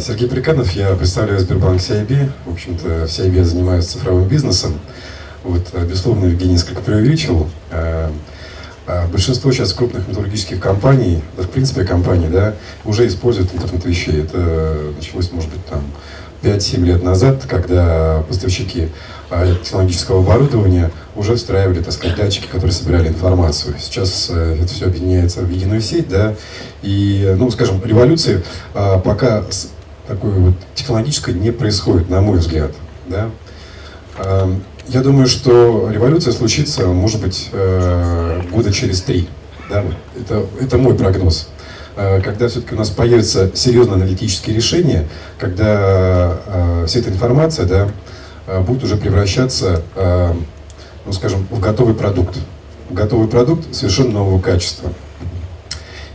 Сергей Приканов, я представляю Сбербанк CIB. В общем-то, в CIB я занимаюсь цифровым бизнесом. Вот, э, безусловно, Евгений несколько преувеличил. Э, э, большинство сейчас крупных металлургических компаний, да, в принципе, компаний, да, уже используют интернет вещей. Это началось, может быть, там 5-7 лет назад, когда поставщики технологического оборудования уже встраивали, так сказать, датчики, которые собирали информацию. Сейчас это все объединяется в единую сеть, да, и, ну, скажем, революции пока такой вот технологической не происходит, на мой взгляд, да. Я думаю, что революция случится, может быть, э, года через три. Да? Это, это мой прогноз. Э, когда все-таки у нас появятся серьезные аналитические решения, когда э, вся эта информация да, будет уже превращаться, ну, скажем, в готовый продукт. В готовый продукт совершенно нового качества.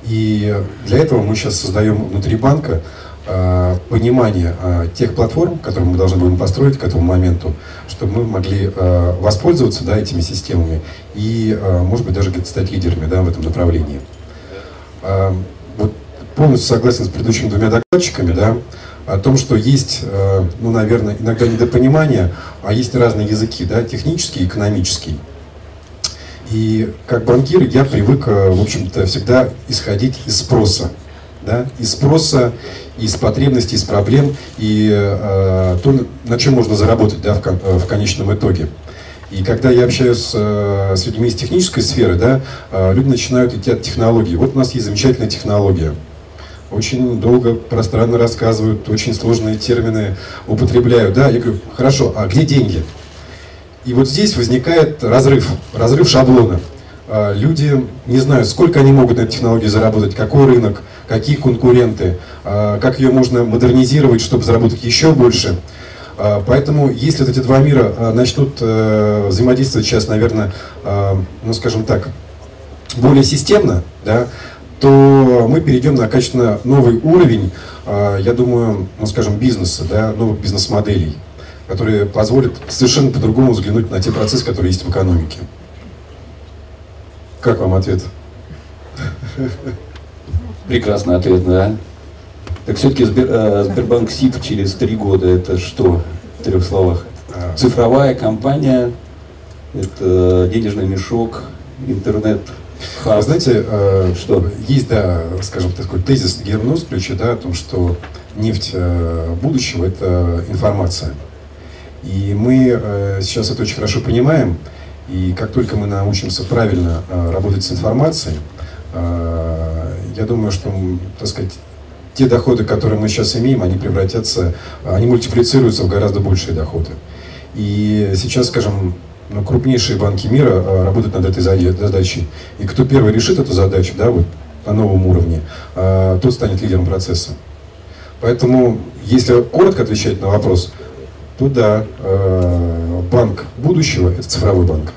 И для этого мы сейчас создаем внутри банка понимание э, тех платформ, которые мы должны будем построить к этому моменту, чтобы мы могли э, воспользоваться да, этими системами и, может быть, даже где-то стать лидерами да, в этом направлении. Вот полностью согласен с предыдущими двумя докладчиками, да, о том, что есть, ну, наверное, иногда недопонимание, а есть разные языки, да, технический и экономический. И как банкир я привык, в общем-то, всегда исходить из спроса да, из спроса, из потребностей, из проблем, и э, то, на чем можно заработать да, в, э, в конечном итоге. И когда я общаюсь э, с людьми из технической сферы, да, э, люди начинают идти от технологии. Вот у нас есть замечательная технология. Очень долго, пространно рассказывают, очень сложные термины употребляют. Да, я говорю, хорошо, а где деньги? И вот здесь возникает разрыв, разрыв шаблона. Э, люди не знают, сколько они могут на этой технологии заработать, какой рынок, какие конкуренты, э, как ее можно модернизировать, чтобы заработать еще больше. Э, поэтому, если вот эти два мира начнут взаимодействовать сейчас, наверное, ну скажем так, более системно, да, то мы перейдем на качественно новый уровень, я думаю, ну скажем, бизнеса, да, новых бизнес-моделей, которые позволят совершенно по-другому взглянуть на те процессы, которые есть в экономике. Как вам ответ? Прекрасный ответ, да. Так все-таки Сбер, э, Сбербанк СИП через три года это что? В трех словах. А. Цифровая компания, это денежный мешок, интернет. Хаб. Вы знаете, э, что есть, да, скажем, такой тезис Гернус ключа, да, о том, что нефть э, будущего – это информация. И мы сейчас это очень хорошо понимаем, и как только мы научимся правильно э, работать с информацией, э, я думаю, что, так сказать, те доходы, которые мы сейчас имеем, они превратятся, они мультиплицируются в гораздо большие доходы. И сейчас, скажем, ну, крупнейшие банки мира э, работают над этой задачей. И кто первый решит эту задачу, да, вот, на новом уровне, тот станет лидером процесса. Поэтому, если коротко отвечать на вопрос, то да, банк будущего – это цифровой банк.